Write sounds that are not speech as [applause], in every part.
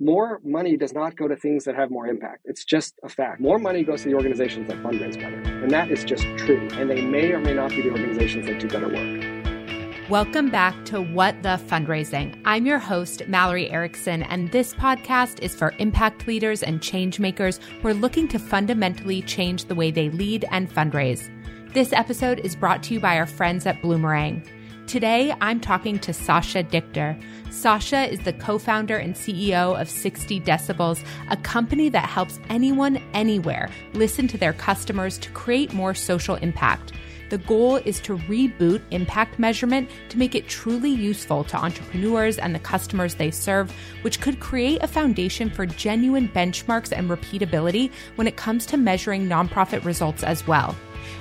More money does not go to things that have more impact. It's just a fact. More money goes to the organizations that fundraise better. And that is just true. And they may or may not be the organizations that do better work. Welcome back to What the Fundraising. I'm your host, Mallory Erickson, and this podcast is for impact leaders and change makers who are looking to fundamentally change the way they lead and fundraise. This episode is brought to you by our friends at Bloomerang. Today, I'm talking to Sasha Dichter. Sasha is the co founder and CEO of 60 Decibels, a company that helps anyone, anywhere listen to their customers to create more social impact. The goal is to reboot impact measurement to make it truly useful to entrepreneurs and the customers they serve, which could create a foundation for genuine benchmarks and repeatability when it comes to measuring nonprofit results as well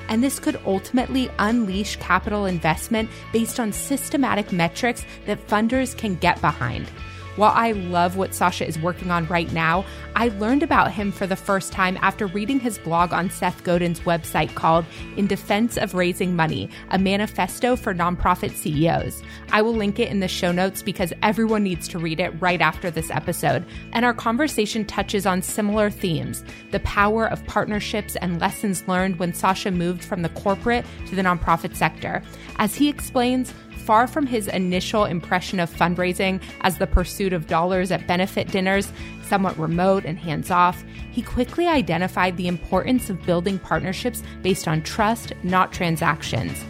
and this could ultimately unleash capital investment based on systematic metrics that funders can get behind. While I love what Sasha is working on right now, I learned about him for the first time after reading his blog on Seth Godin's website called In Defense of Raising Money, a manifesto for nonprofit CEOs. I will link it in the show notes because everyone needs to read it right after this episode. And our conversation touches on similar themes the power of partnerships and lessons learned when Sasha moved from the corporate to the nonprofit sector. As he explains, far from his initial impression of fundraising as the pursuit of dollars at benefit dinners, somewhat remote and hands off, he quickly identified the importance of building partnerships based on trust, not transactions.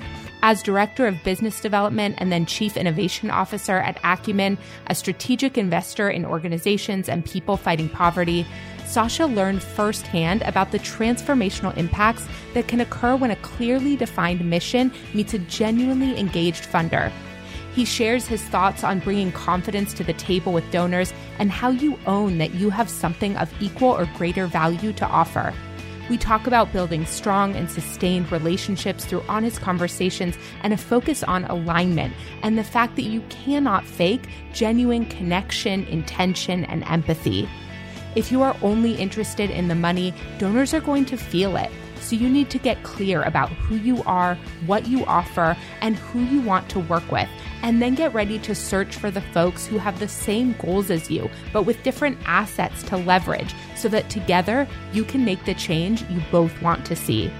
As Director of Business Development and then Chief Innovation Officer at Acumen, a strategic investor in organizations and people fighting poverty, Sasha learned firsthand about the transformational impacts that can occur when a clearly defined mission meets a genuinely engaged funder. He shares his thoughts on bringing confidence to the table with donors and how you own that you have something of equal or greater value to offer. We talk about building strong and sustained relationships through honest conversations and a focus on alignment and the fact that you cannot fake genuine connection, intention, and empathy. If you are only interested in the money, donors are going to feel it. So you need to get clear about who you are, what you offer, and who you want to work with. And then get ready to search for the folks who have the same goals as you, but with different assets to leverage so that together you can make the change you both want to see.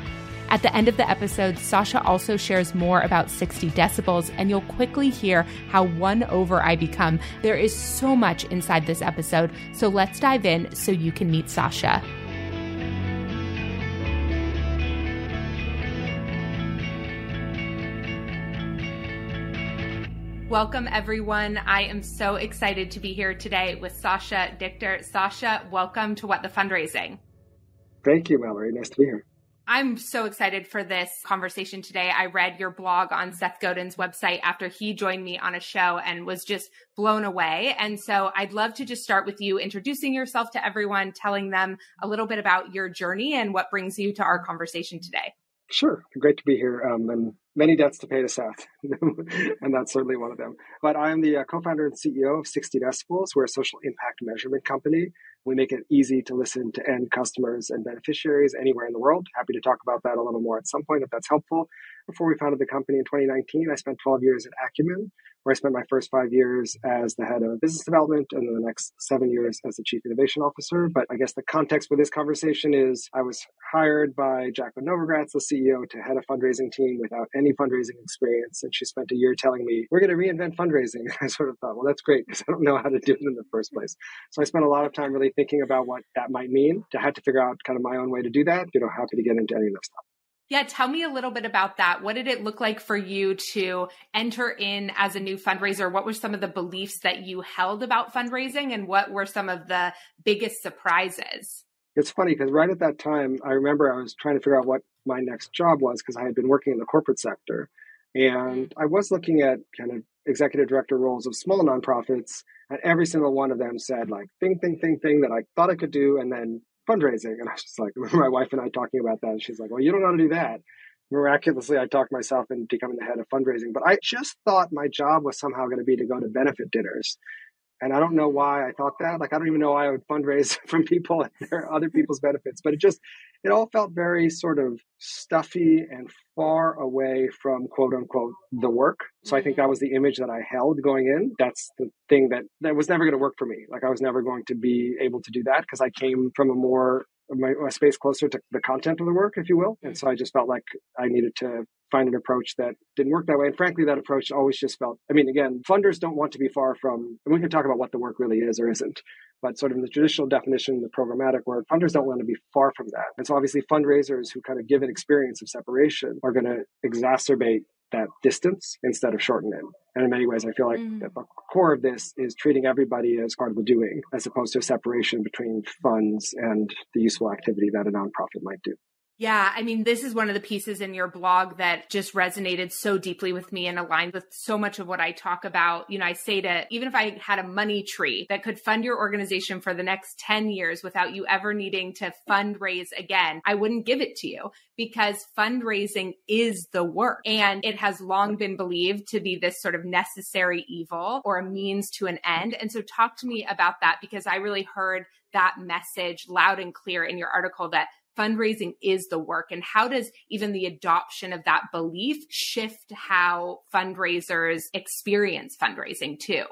At the end of the episode, Sasha also shares more about 60 decibels, and you'll quickly hear how won over I become. There is so much inside this episode, so let's dive in so you can meet Sasha. Welcome, everyone. I am so excited to be here today with Sasha Dichter. Sasha, welcome to What the Fundraising. Thank you, Mallory. Nice to be here. I'm so excited for this conversation today. I read your blog on Seth Godin's website after he joined me on a show and was just blown away. And so I'd love to just start with you introducing yourself to everyone, telling them a little bit about your journey and what brings you to our conversation today. Sure. Great to be here. Um, and many debts to pay to Seth, [laughs] and that's certainly one of them. But I'm the uh, co founder and CEO of 60 Decibels. We're a social impact measurement company. We make it easy to listen to end customers and beneficiaries anywhere in the world. Happy to talk about that a little more at some point if that's helpful. Before we founded the company in 2019, I spent 12 years at Acumen, where I spent my first five years as the head of business development and then the next seven years as the chief innovation officer. But I guess the context for this conversation is I was hired by Jacqueline Novogratz, the CEO, to head a fundraising team without any fundraising experience. And she spent a year telling me, we're going to reinvent fundraising. [laughs] I sort of thought, well, that's great because I don't know how to do it in the first place. So I spent a lot of time really thinking about what that might mean. I had to figure out kind of my own way to do that. You know, happy to get into any of that stuff. Yeah, tell me a little bit about that. What did it look like for you to enter in as a new fundraiser? What were some of the beliefs that you held about fundraising and what were some of the biggest surprises? It's funny because right at that time, I remember I was trying to figure out what my next job was because I had been working in the corporate sector. And mm. I was looking at kind of executive director roles of small nonprofits, and every single one of them said like thing, thing, thing, thing that I thought I could do, and then fundraising. And I was just like, [laughs] my wife and I talking about that, and she's like, "Well, you don't know how to do that." Miraculously, I talked myself into becoming the head of fundraising, but I just thought my job was somehow going to be to go to benefit dinners. And I don't know why I thought that. Like, I don't even know why I would fundraise [laughs] from people and their other people's benefits, but it just, it all felt very sort of stuffy and far away from quote unquote the work. So I think that was the image that I held going in. That's the thing that, that was never going to work for me. Like, I was never going to be able to do that because I came from a more my, my, space closer to the content of the work, if you will. And so I just felt like I needed to find an approach that didn't work that way. And frankly, that approach always just felt, I mean, again, funders don't want to be far from, and we can talk about what the work really is or isn't, but sort of in the traditional definition, the programmatic work, funders don't want to be far from that. And so obviously fundraisers who kind of give an experience of separation are going to exacerbate that distance instead of shorten it. And in many ways, I feel like mm. the core of this is treating everybody as part of the doing, as opposed to a separation between funds and the useful activity that a nonprofit might do. Yeah, I mean, this is one of the pieces in your blog that just resonated so deeply with me and aligned with so much of what I talk about. You know, I say to even if I had a money tree that could fund your organization for the next 10 years without you ever needing to fundraise again, I wouldn't give it to you because fundraising is the work. And it has long been believed to be this sort of necessary evil or a means to an end. And so talk to me about that because I really heard that message loud and clear in your article that fundraising is the work. And how does even the adoption of that belief shift how fundraisers experience fundraising too?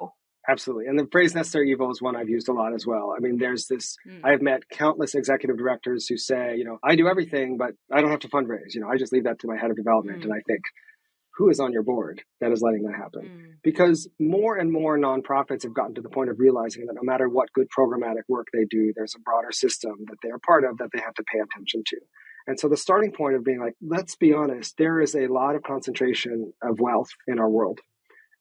Absolutely. And the phrase necessary evil is one i've used a lot as well. I mean there's this mm. i've met countless executive directors who say you know i do everything but i don't have to fundraise. You know i just leave that to my head of development. Mm. and i think who is on your board that is letting that happen. Mm. Because more and more nonprofits have gotten to the point of realizing that no matter what good programmatic work they do, there's a broader system that they are part of that they have to pay attention to. And so the starting point of being like, let's be honest, there is a lot of concentration of wealth in our world.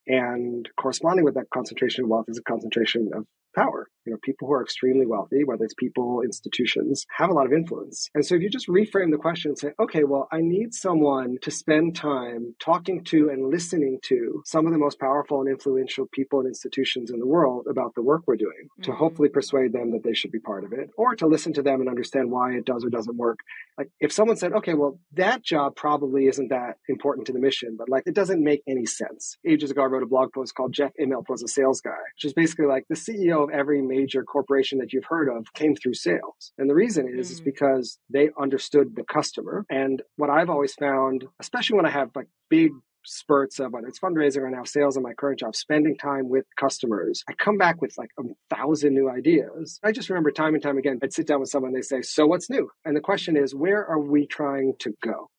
And corresponding with that concentration of wealth is a concentration of power. You know, people who are extremely wealthy, whether it's people, institutions, have a lot of influence. And so if you just reframe the question and say, okay, well, I need someone to spend time talking to and listening to some of the most powerful and influential people and institutions in the world about the work we're doing mm-hmm. to hopefully persuade them that they should be part of it or to listen to them and understand why it does or doesn't work. Like if someone said, okay, well, that job probably isn't that important to the mission, but like it doesn't make any sense. Ages ago, I wrote a blog post called Jeff Immelt was a sales guy, which is basically like the CEO of every major corporation that you've heard of came through sales. And the reason is, mm. is because they understood the customer. And what I've always found, especially when I have like big spurts of whether it's fundraising or now sales in my current job, spending time with customers, I come back with like a thousand new ideas. I just remember time and time again, I'd sit down with someone, they say, So what's new? And the question is, where are we trying to go?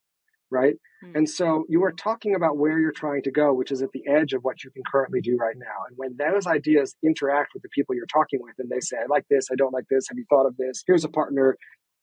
Right. Mm-hmm. And so you are talking about where you're trying to go, which is at the edge of what you can currently do right now. And when those ideas interact with the people you're talking with and they say, I like this, I don't like this, have you thought of this? Here's a partner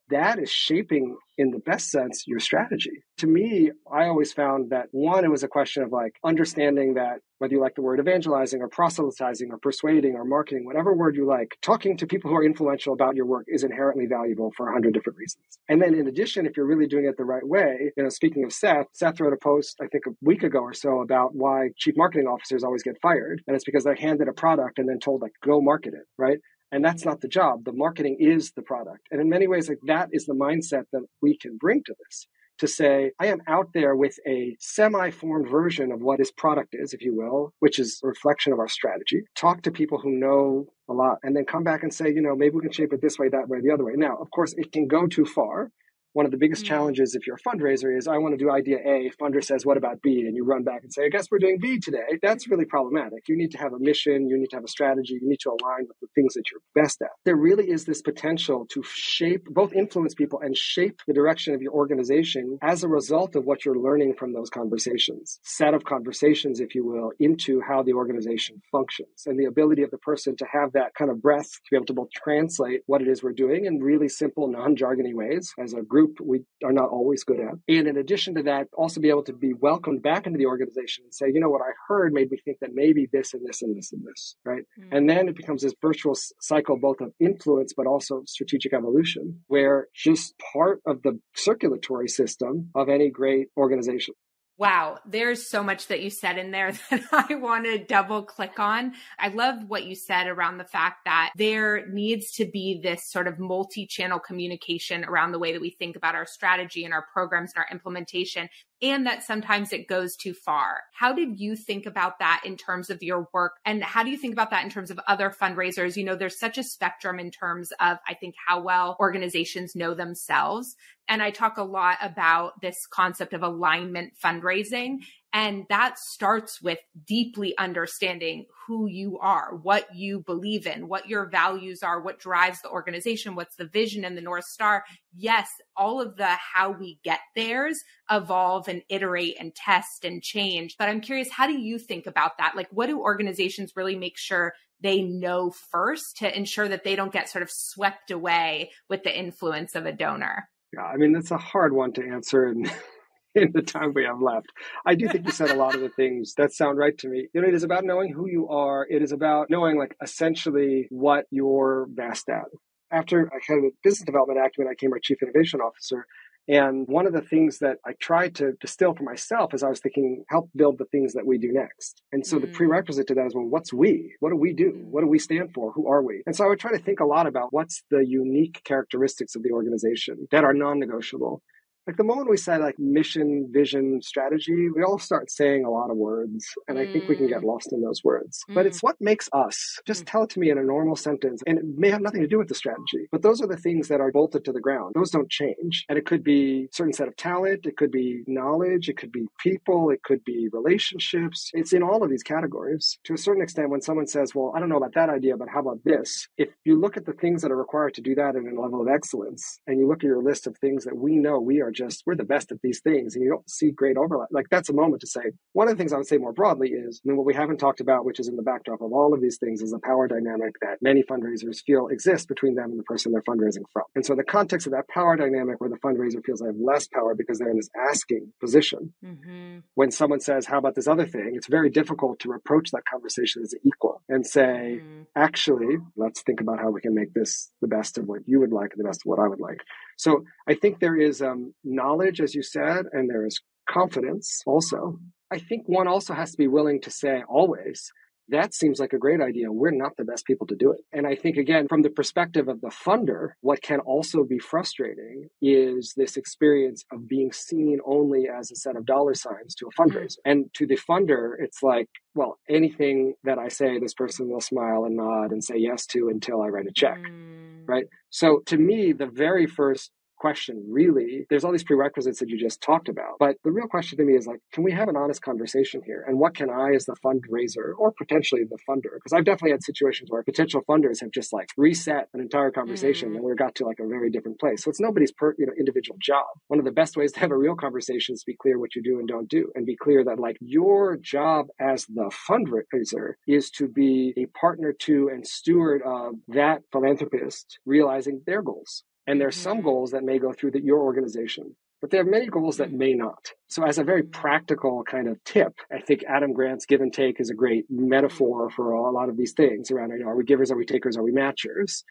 that is shaping in the best sense your strategy. To me i always found that one it was a question of like understanding that whether you like the word evangelizing or proselytizing or persuading or marketing whatever word you like talking to people who are influential about your work is inherently valuable for a hundred different reasons. And then in addition if you're really doing it the right way you know speaking of seth seth wrote a post i think a week ago or so about why chief marketing officers always get fired and it's because they're handed a product and then told like go market it right and that's not the job. The marketing is the product. And in many ways, like that is the mindset that we can bring to this to say, I am out there with a semi formed version of what this product is, if you will, which is a reflection of our strategy. Talk to people who know a lot and then come back and say, you know, maybe we can shape it this way, that way, the other way. Now, of course, it can go too far one of the biggest mm-hmm. challenges if you're a fundraiser is I want to do idea A, funder says, what about B? And you run back and say, I guess we're doing B today. That's really problematic. You need to have a mission, you need to have a strategy, you need to align with the things that you're best at. There really is this potential to shape, both influence people and shape the direction of your organization as a result of what you're learning from those conversations, set of conversations, if you will, into how the organization functions and the ability of the person to have that kind of breath to be able to both translate what it is we're doing in really simple, non-jargony ways as a group group we are not always good at. And in addition to that, also be able to be welcomed back into the organization and say, you know, what I heard made me think that maybe this and this and this and this, right? Mm-hmm. And then it becomes this virtuous cycle both of influence, but also strategic evolution, where just part of the circulatory system of any great organization Wow, there's so much that you said in there [laughs] that I want to double click on. I love what you said around the fact that there needs to be this sort of multi channel communication around the way that we think about our strategy and our programs and our implementation and that sometimes it goes too far. How did you think about that in terms of your work? And how do you think about that in terms of other fundraisers? You know, there's such a spectrum in terms of, I think, how well organizations know themselves. And I talk a lot about this concept of alignment fundraising and that starts with deeply understanding who you are, what you believe in, what your values are, what drives the organization, what's the vision and the North Star. Yes, all of the how we get there's evolve and iterate and test and change. But I'm curious, how do you think about that? Like, what do organizations really make sure they know first to ensure that they don't get sort of swept away with the influence of a donor? Yeah, I mean, that's a hard one to answer. And [laughs] [laughs] in the time we have left. I do think you said a lot of the things that sound right to me. You know, it is about knowing who you are. It is about knowing, like, essentially what you're best at. After I had a business development act, acumen, I became our chief innovation officer. And one of the things that I tried to distill for myself as I was thinking, help build the things that we do next. And so mm. the prerequisite to that is, well, what's we? What do we do? Mm. What do we stand for? Who are we? And so I would try to think a lot about what's the unique characteristics of the organization that are non negotiable like the moment we say like mission, vision, strategy, we all start saying a lot of words. And I think we can get mm. lost in those words. Mm. But it's mm. what makes us. Just mm. tell it to me in a normal sentence. And it may have nothing to do with the strategy. But those are the things that are bolted to the ground. Those don't change. And it could be a certain set of talent, it could be knowledge, it could be people, it could be relationships. It's in all of these categories. To a certain extent, when someone says, Well, I don't know about that idea, but how about this? If you look at the things that are required to do that in a level of excellence, and you look at your list of things that we know we are just, we're the best at these things and you don't see great overlap. Like that's a moment to say, one of the things I would say more broadly is, I mean, what we haven't talked about, which is in the backdrop of all of these things, is the power dynamic that many fundraisers feel exists between them and the person they're fundraising from. And so in the context of that power dynamic where the fundraiser feels they have less power because they're in this asking position, mm-hmm. when someone says, how about this other thing? It's very difficult to approach that conversation as equal and say, mm-hmm. actually, let's think about how we can make this the best of what you would like, and the best of what I would like. So I think there is um, knowledge, as you said, and there is confidence also. I think one also has to be willing to say always, that seems like a great idea. We're not the best people to do it. And I think, again, from the perspective of the funder, what can also be frustrating is this experience of being seen only as a set of dollar signs to a mm-hmm. fundraiser. And to the funder, it's like, well, anything that I say, this person will smile and nod and say yes to until I write a check. Mm. Right. So to me, the very first question really there's all these prerequisites that you just talked about. But the real question to me is like can we have an honest conversation here? And what can i as the fundraiser or potentially the funder because i've definitely had situations where potential funders have just like reset an entire conversation mm. and we got to like a very different place. So it's nobody's per you know individual job. One of the best ways to have a real conversation is to be clear what you do and don't do and be clear that like your job as the fundraiser is to be a partner to and steward of that philanthropist realizing their goals and there's some goals that may go through that your organization, but there are many goals that may not. So, as a very practical kind of tip, I think Adam Grant's give and take is a great metaphor for a lot of these things around, you know, are we givers, are we takers, are we matchers?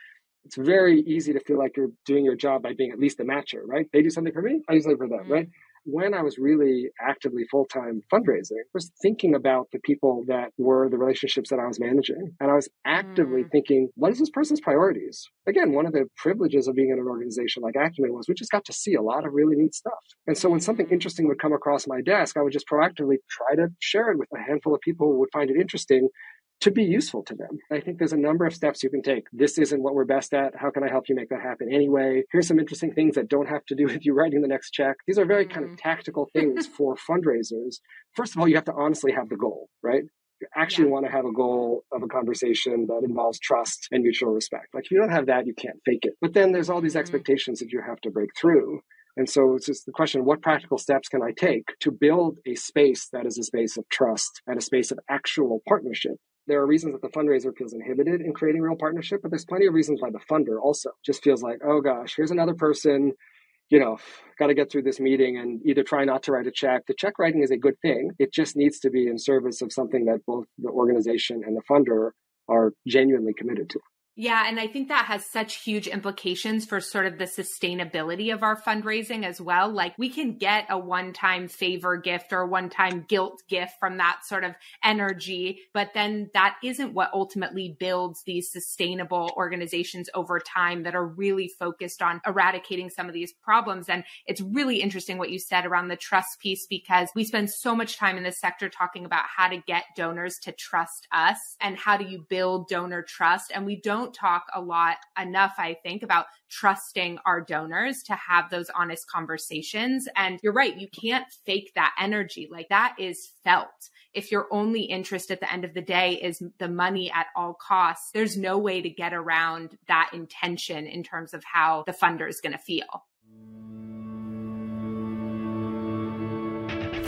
It's very easy to feel like you're doing your job by being at least a matcher, right? They do something for me, I do something for them, mm-hmm. right? When I was really actively full time fundraising, I was thinking about the people that were the relationships that I was managing. And I was actively mm. thinking, what is this person's priorities? Again, one of the privileges of being in an organization like Acumen was we just got to see a lot of really neat stuff. And so when something interesting would come across my desk, I would just proactively try to share it with a handful of people who would find it interesting to be useful to them. I think there's a number of steps you can take. This isn't what we're best at. How can I help you make that happen anyway? Here's some interesting things that don't have to do with you writing the next check. These are very mm. kind of mm. tactical things [laughs] for fundraisers. First of all, you have to honestly have the goal, right? You actually yeah. want to have a goal of a conversation that involves trust and mutual respect. Like if you don't have that, you can't fake it. But then there's all these mm. expectations that you have to break through. And so it's just the question what practical steps can I take to build a space that is a space of trust and a space of actual partnership there are reasons that the fundraiser feels inhibited in creating real partnership, but there's plenty of reasons why the funder also just feels like, oh gosh, here's another person, you know, got to get through this meeting and either try not to write a check. The check writing is a good thing. It just needs to be in service of something that both the organization and the funder are genuinely committed to. Yeah, and I think that has such huge implications for sort of the sustainability of our fundraising as well. Like we can get a one time favor gift or one time guilt gift from that sort of energy, but then that isn't what ultimately builds these sustainable organizations over time that are really focused on eradicating some of these problems. And it's really interesting what you said around the trust piece because we spend so much time in this sector talking about how to get donors to trust us and how do you build donor trust. And we don't don't talk a lot enough, I think, about trusting our donors to have those honest conversations. And you're right, you can't fake that energy. Like that is felt. If your only interest at the end of the day is the money at all costs, there's no way to get around that intention in terms of how the funder is going to feel.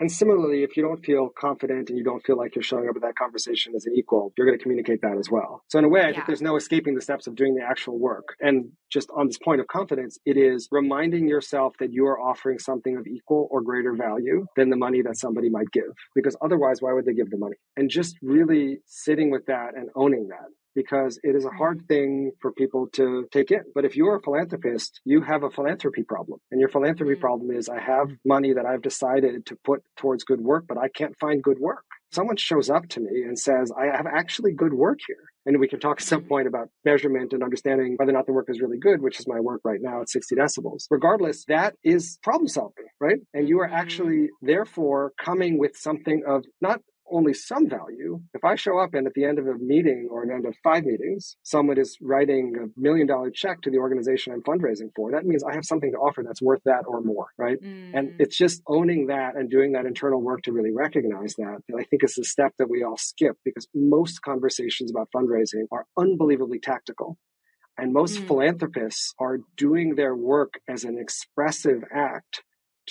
And similarly, if you don't feel confident and you don't feel like you're showing up at that conversation as an equal, you're going to communicate that as well. So in a way, I yeah. think there's no escaping the steps of doing the actual work. And just on this point of confidence, it is reminding yourself that you are offering something of equal or greater value than the money that somebody might give. Because otherwise, why would they give the money? And just really sitting with that and owning that because it is a hard thing for people to take in. But if you're a philanthropist, you have a philanthropy problem. And your philanthropy mm. problem is I have money that I've decided to put towards good work, but I can't find good work. Someone shows up to me and says, I have actually good work here. And we can talk at [laughs] some point about measurement and understanding whether or not the work is really good, which is my work right now at 60 decibels. Regardless, that is problem solving, right? And you are actually therefore coming with something of not only some value. If I show up and at the end of a meeting or an end of five meetings, someone is writing a million dollar check to the organization I'm fundraising for, that means I have something to offer that's worth that or more, right? Mm. And it's just owning that and doing that internal work to really recognize that that I think is the step that we all skip because most conversations about fundraising are unbelievably tactical. And most mm. philanthropists are doing their work as an expressive act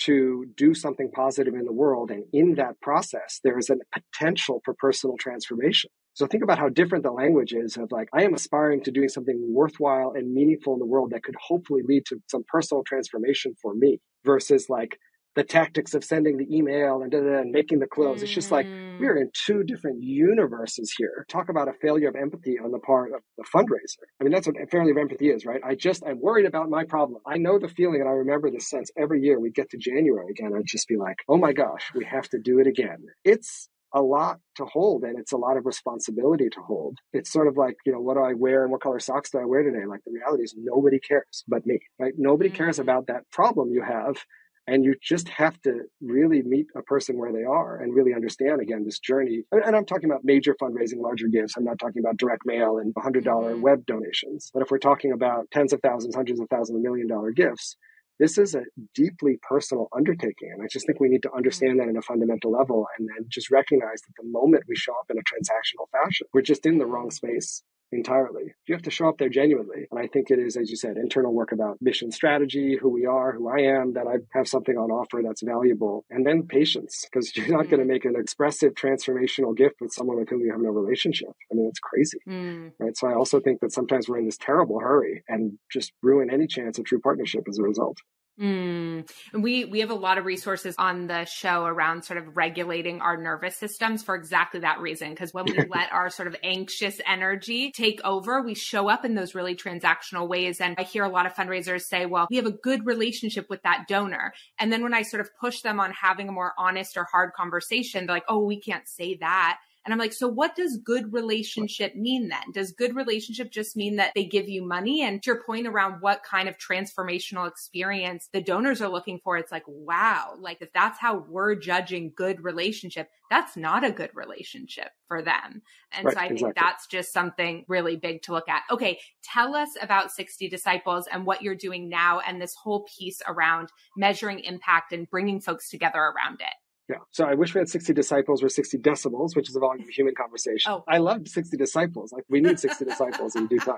to do something positive in the world. And in that process, there is a potential for personal transformation. So think about how different the language is of like, I am aspiring to doing something worthwhile and meaningful in the world that could hopefully lead to some personal transformation for me versus like, the tactics of sending the email and, and making the close. Mm. It's just like we're in two different universes here. Talk about a failure of empathy on the part of the fundraiser. I mean, that's what a failure of empathy is, right? I just, I'm worried about my problem. I know the feeling and I remember the sense every year we get to January again. I'd just be like, oh my gosh, we have to do it again. It's a lot to hold and it's a lot of responsibility to hold. It's sort of like, you know, what do I wear and what color socks do I wear today? Like the reality is nobody cares but me, right? Nobody cares mm. about that problem you have and you just have to really meet a person where they are and really understand again this journey. And I'm talking about major fundraising, larger gifts. I'm not talking about direct mail and $100 mm-hmm. web donations. But if we're talking about tens of thousands, hundreds of thousands, of million dollar gifts, this is a deeply personal undertaking. And I just think we need to understand that in a fundamental level and then just recognize that the moment we show up in a transactional fashion, we're just in the wrong space entirely. You have to show up there genuinely. And I think it is, as you said, internal work about mission strategy, who we are, who I am, that I have something on offer that's valuable. And then patience, because [laughs] you're not going to make an expressive transformational gift with someone with whom you have no relationship. I mean, it's crazy. Mm. Right. So I also think that sometimes we're in this terrible hurry and just ruin any chance of true partnership as a result. Mm. We we have a lot of resources on the show around sort of regulating our nervous systems for exactly that reason. Because when we [laughs] let our sort of anxious energy take over, we show up in those really transactional ways. And I hear a lot of fundraisers say, "Well, we have a good relationship with that donor," and then when I sort of push them on having a more honest or hard conversation, they're like, "Oh, we can't say that." And I'm like, so what does good relationship mean then? Does good relationship just mean that they give you money? And to your point around what kind of transformational experience the donors are looking for, it's like, wow, like if that's how we're judging good relationship, that's not a good relationship for them. And right, so I think that's just something really big to look at. Okay, tell us about 60 Disciples and what you're doing now and this whole piece around measuring impact and bringing folks together around it. Yeah. So I wish we had 60 disciples or 60 decibels, which is the volume of human conversation. Oh. I love 60 disciples. Like we need 60 [laughs] disciples in due time.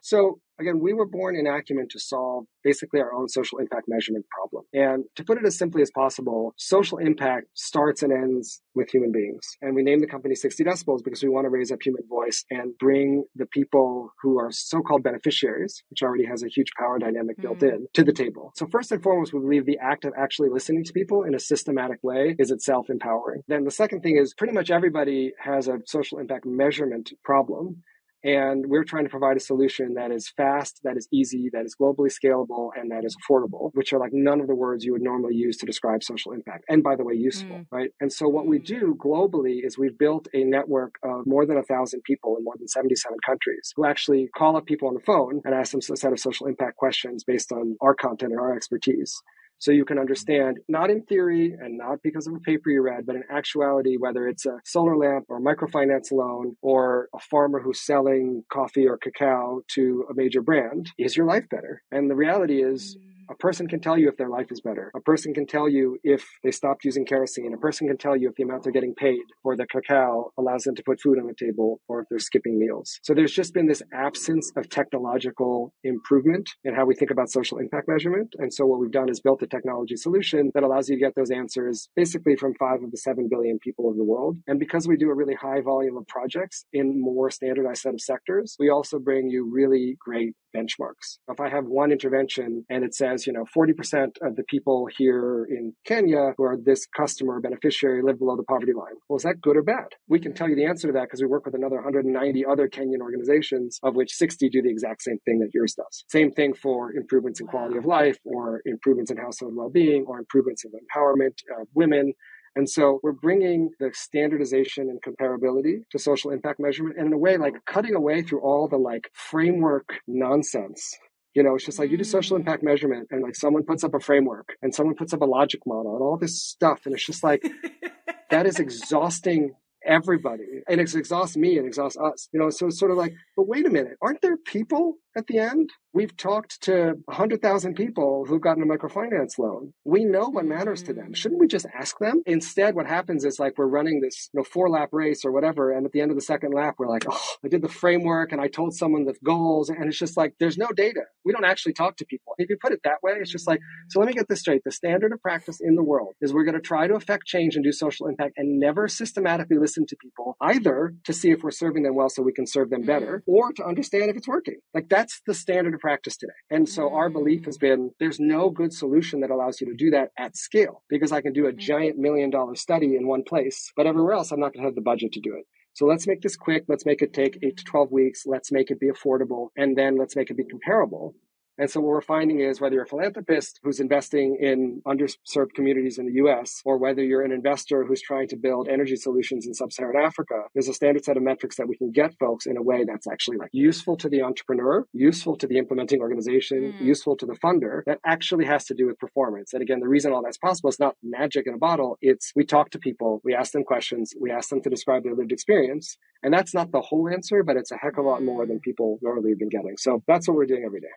So again, we were born in Acumen to solve basically our own social impact measurement problem. And to put it as simply as possible, social impact starts and ends with human beings. And we named the company 60 decibels because we want to raise up human voice and bring the people who are so-called beneficiaries, which already has a huge power dynamic built mm. in, to the table. So first and foremost, we believe the act of actually listening to people in a systematic way is itself empowering. Then the second thing is pretty much everybody has a social impact measurement problem. And we're trying to provide a solution that is fast, that is easy, that is globally scalable, and that is affordable, which are like none of the words you would normally use to describe social impact. And by the way, useful, mm. right? And so what we mm. do globally is we've built a network of more than a thousand people in more than 77 countries who actually call up people on the phone and ask them a set of social impact questions based on our content and our expertise so you can understand, not in theory and not because of a paper you read, but in actuality, whether it's a solar lamp or microfinance loan or a farmer who's selling coffee or cacao to a major brand, is your life better? And the reality is, mm. A person can tell you if their life is better. A person can tell you if they stopped using kerosene. A person can tell you if the amount they're getting paid for the cacao allows them to put food on the table or if they're skipping meals. So there's just been this absence of technological improvement in how we think about social impact measurement. And so what we've done is built a technology solution that allows you to get those answers basically from five of the seven billion people of the world. And because we do a really high volume of projects in more standardized set of sectors, we also bring you really great benchmarks. If I have one intervention and it says, you know, 40% of the people here in Kenya who are this customer beneficiary live below the poverty line. Well, is that good or bad? We can tell you the answer to that because we work with another 190 other Kenyan organizations, of which 60 do the exact same thing that yours does. Same thing for improvements in quality of life or improvements in household well-being or improvements in empowerment of women and so we're bringing the standardization and comparability to social impact measurement and in a way like cutting away through all the like framework nonsense. You know, it's just like you do social mm. impact measurement and like someone puts up a framework and someone puts up a logic model and all this stuff. And it's just like, [laughs] that is exhausting everybody and it exhausts me and exhausts us. You know, so it's sort of like, but wait a minute, aren't there people at the end? We've talked to 100,000 people who've gotten a microfinance loan. We know what matters to them. Shouldn't we just ask them? Instead, what happens is like we're running this you know, four lap race or whatever. And at the end of the second lap, we're like, oh, I did the framework and I told someone the goals. And it's just like, there's no data. We don't actually talk to people. If you put it that way, it's just like, so let me get this straight. The standard of practice in the world is we're going to try to affect change and do social impact and never systematically listen to people either to see if we're serving them well so we can serve them better mm-hmm. or to understand if it's working. Like that's the standard of practice today. And so our belief has been there's no good solution that allows you to do that at scale because I can do a mm-hmm. giant million dollar study in one place, but everywhere else I'm not going to have the budget to do it. So let's make this quick. Let's make it take eight to 12 weeks. Let's make it be affordable. And then let's make it be comparable. And so what we're finding is whether you're a philanthropist who's investing in underserved communities in the US, or whether you're an investor who's trying to build energy solutions in sub-Saharan Africa, there's a standard set of metrics that we can get folks in a way that's actually like useful to the entrepreneur, useful to the implementing organization, mm. useful to the funder, that actually has to do with performance. And again, the reason all that's possible is not magic in a bottle. It's we talk to people, we ask them questions, we ask them to describe their lived experience. And that's not the whole answer, but it's a heck of a lot more than mm. people normally have been getting. So that's what we're doing every day.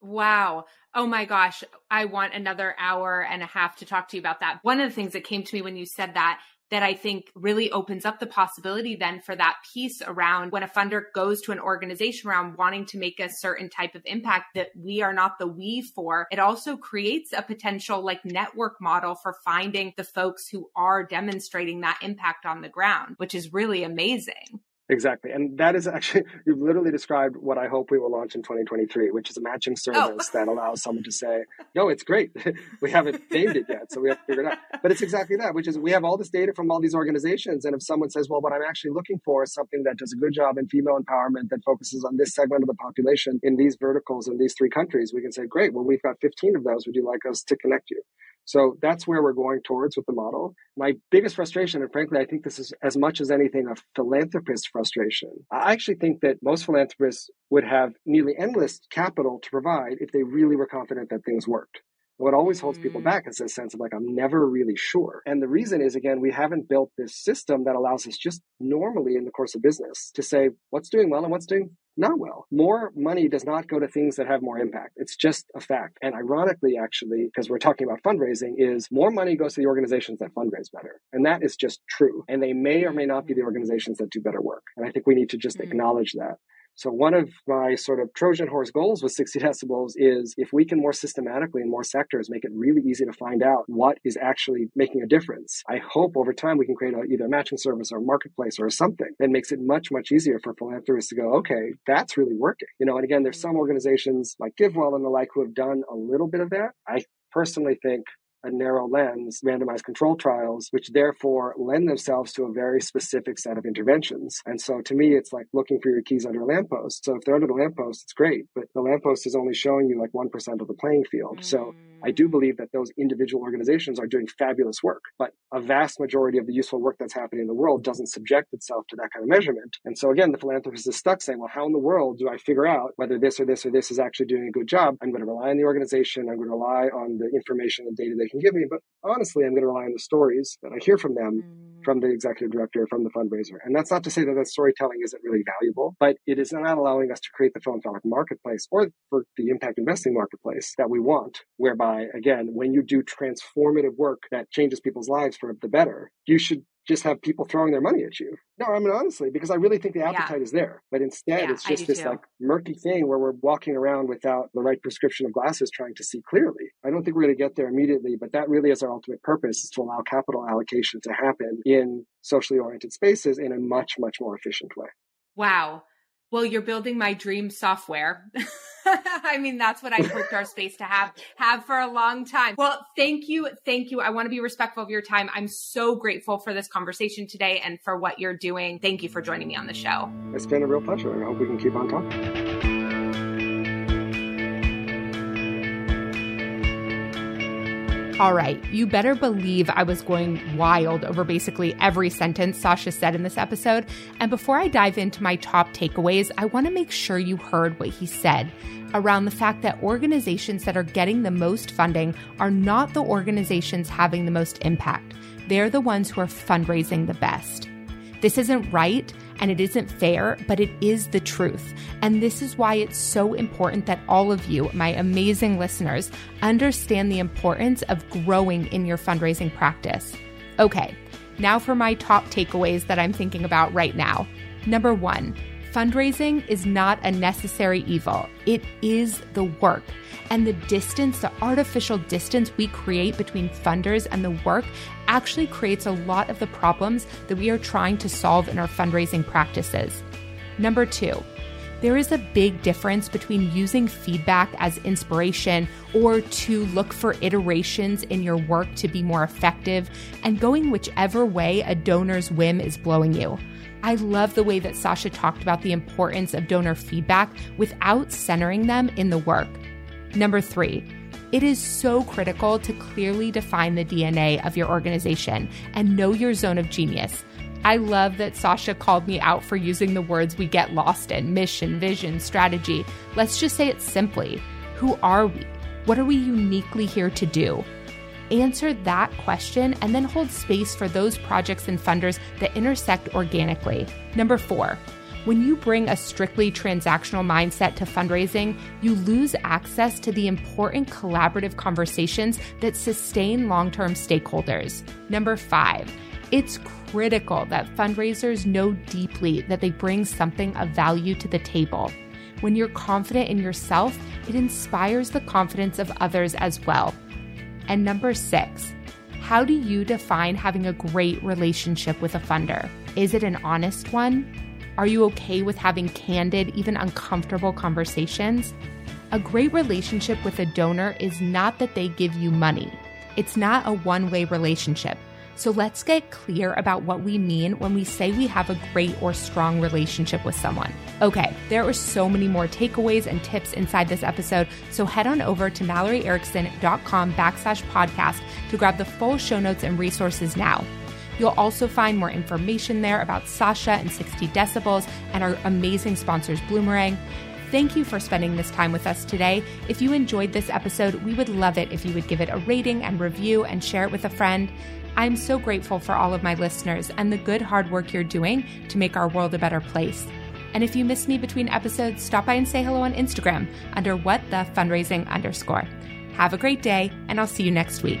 Wow. Oh my gosh. I want another hour and a half to talk to you about that. One of the things that came to me when you said that that I think really opens up the possibility then for that piece around when a funder goes to an organization around wanting to make a certain type of impact that we are not the we for. It also creates a potential like network model for finding the folks who are demonstrating that impact on the ground, which is really amazing. Exactly. And that is actually, [laughs] you've literally described what I hope we will launch in 2023, which is a matching service oh. that allows someone to say, no, it's great. [laughs] we haven't named it yet. So we have to figure it out. But it's exactly that, which is we have all this data from all these organizations. And if someone says, well, what I'm actually looking for is something that does a good job in female empowerment that focuses on this segment of the population in these verticals in these three countries, we can say, great, well, we've got 15 of those. Would you like us to connect you? So that's where we're going towards with the model. My biggest frustration, and frankly, I think this is as much as anything a philanthropist frustration. I actually think that most philanthropists would have nearly endless capital to provide if they really were confident that things worked. What always holds people mm. back is this sense of like, I'm never really sure. And the reason is, again, we haven't built this system that allows us just normally in the course of business to say what's doing well and what's doing not well. More money does not go to things that have more impact. It's just a fact. And ironically, actually, because we're talking about fundraising, is more money goes to the organizations that fundraise better. And that is just true. And they may or may not be the organizations that do better work. And I think we need to just mm. acknowledge that. So one of my sort of Trojan horse goals with 60 decibels is if we can more systematically in more sectors make it really easy to find out what is actually making a difference. I hope over time we can create a, either a matching service or a marketplace or something that makes it much, much easier for philanthropists to go, okay, that's really working. You know, and again, there's some organizations like GiveWell and the like who have done a little bit of that. I personally think a narrow lens, randomized control trials, which therefore lend themselves to a very specific set of interventions. And so to me, it's like looking for your keys under a lamppost. So if they're under the lamppost, it's great, but the lamppost is only showing you like 1% of the playing field. Mm. So I do believe that those individual organizations are doing fabulous work, but a vast majority of the useful work that's happening in the world doesn't subject itself to that kind of measurement. And so again, the philanthropist is stuck saying, well, how in the world do I figure out whether this or this or this is actually doing a good job? I'm going to rely on the organization. I'm going to rely on the information and data they can give me. But honestly, I'm going to rely on the stories that I hear from them, mm. from the executive director, from the fundraiser. And that's not to say that that storytelling isn't really valuable, but it is not allowing us to create the philanthropic marketplace or for the impact investing marketplace that we want, whereby, again, when you do transformative work that changes people's lives for the better, you should just have people throwing their money at you. No, I mean honestly, because I really think the appetite yeah. is there. But instead yeah, it's just this too. like murky thing where we're walking around without the right prescription of glasses trying to see clearly. I don't think we're going to get there immediately, but that really is our ultimate purpose is to allow capital allocation to happen in socially oriented spaces in a much, much more efficient way. Wow. Well, you're building my dream software. [laughs] I mean, that's what I hoped our space to have have for a long time. Well, thank you, thank you. I want to be respectful of your time. I'm so grateful for this conversation today and for what you're doing. Thank you for joining me on the show. It's been a real pleasure. And I hope we can keep on talking. All right, you better believe I was going wild over basically every sentence Sasha said in this episode. And before I dive into my top takeaways, I want to make sure you heard what he said around the fact that organizations that are getting the most funding are not the organizations having the most impact. They're the ones who are fundraising the best. This isn't right and it isn't fair, but it is the truth. And this is why it's so important that all of you, my amazing listeners, understand the importance of growing in your fundraising practice. Okay, now for my top takeaways that I'm thinking about right now. Number one, fundraising is not a necessary evil, it is the work. And the distance, the artificial distance we create between funders and the work actually creates a lot of the problems that we are trying to solve in our fundraising practices. Number two, there is a big difference between using feedback as inspiration or to look for iterations in your work to be more effective and going whichever way a donor's whim is blowing you. I love the way that Sasha talked about the importance of donor feedback without centering them in the work. Number three, it is so critical to clearly define the DNA of your organization and know your zone of genius. I love that Sasha called me out for using the words we get lost in mission, vision, strategy. Let's just say it simply Who are we? What are we uniquely here to do? Answer that question and then hold space for those projects and funders that intersect organically. Number four, when you bring a strictly transactional mindset to fundraising, you lose access to the important collaborative conversations that sustain long term stakeholders. Number five, it's critical that fundraisers know deeply that they bring something of value to the table. When you're confident in yourself, it inspires the confidence of others as well. And number six, how do you define having a great relationship with a funder? Is it an honest one? Are you okay with having candid, even uncomfortable conversations? A great relationship with a donor is not that they give you money. It's not a one way relationship. So let's get clear about what we mean when we say we have a great or strong relationship with someone. Okay, there are so many more takeaways and tips inside this episode, so head on over to malloryerickson.com backslash podcast to grab the full show notes and resources now. You'll also find more information there about Sasha and 60 Decibels and our amazing sponsors, Bloomerang. Thank you for spending this time with us today. If you enjoyed this episode, we would love it if you would give it a rating and review and share it with a friend. I'm so grateful for all of my listeners and the good hard work you're doing to make our world a better place. And if you miss me between episodes, stop by and say hello on Instagram under what the fundraising underscore. Have a great day, and I'll see you next week.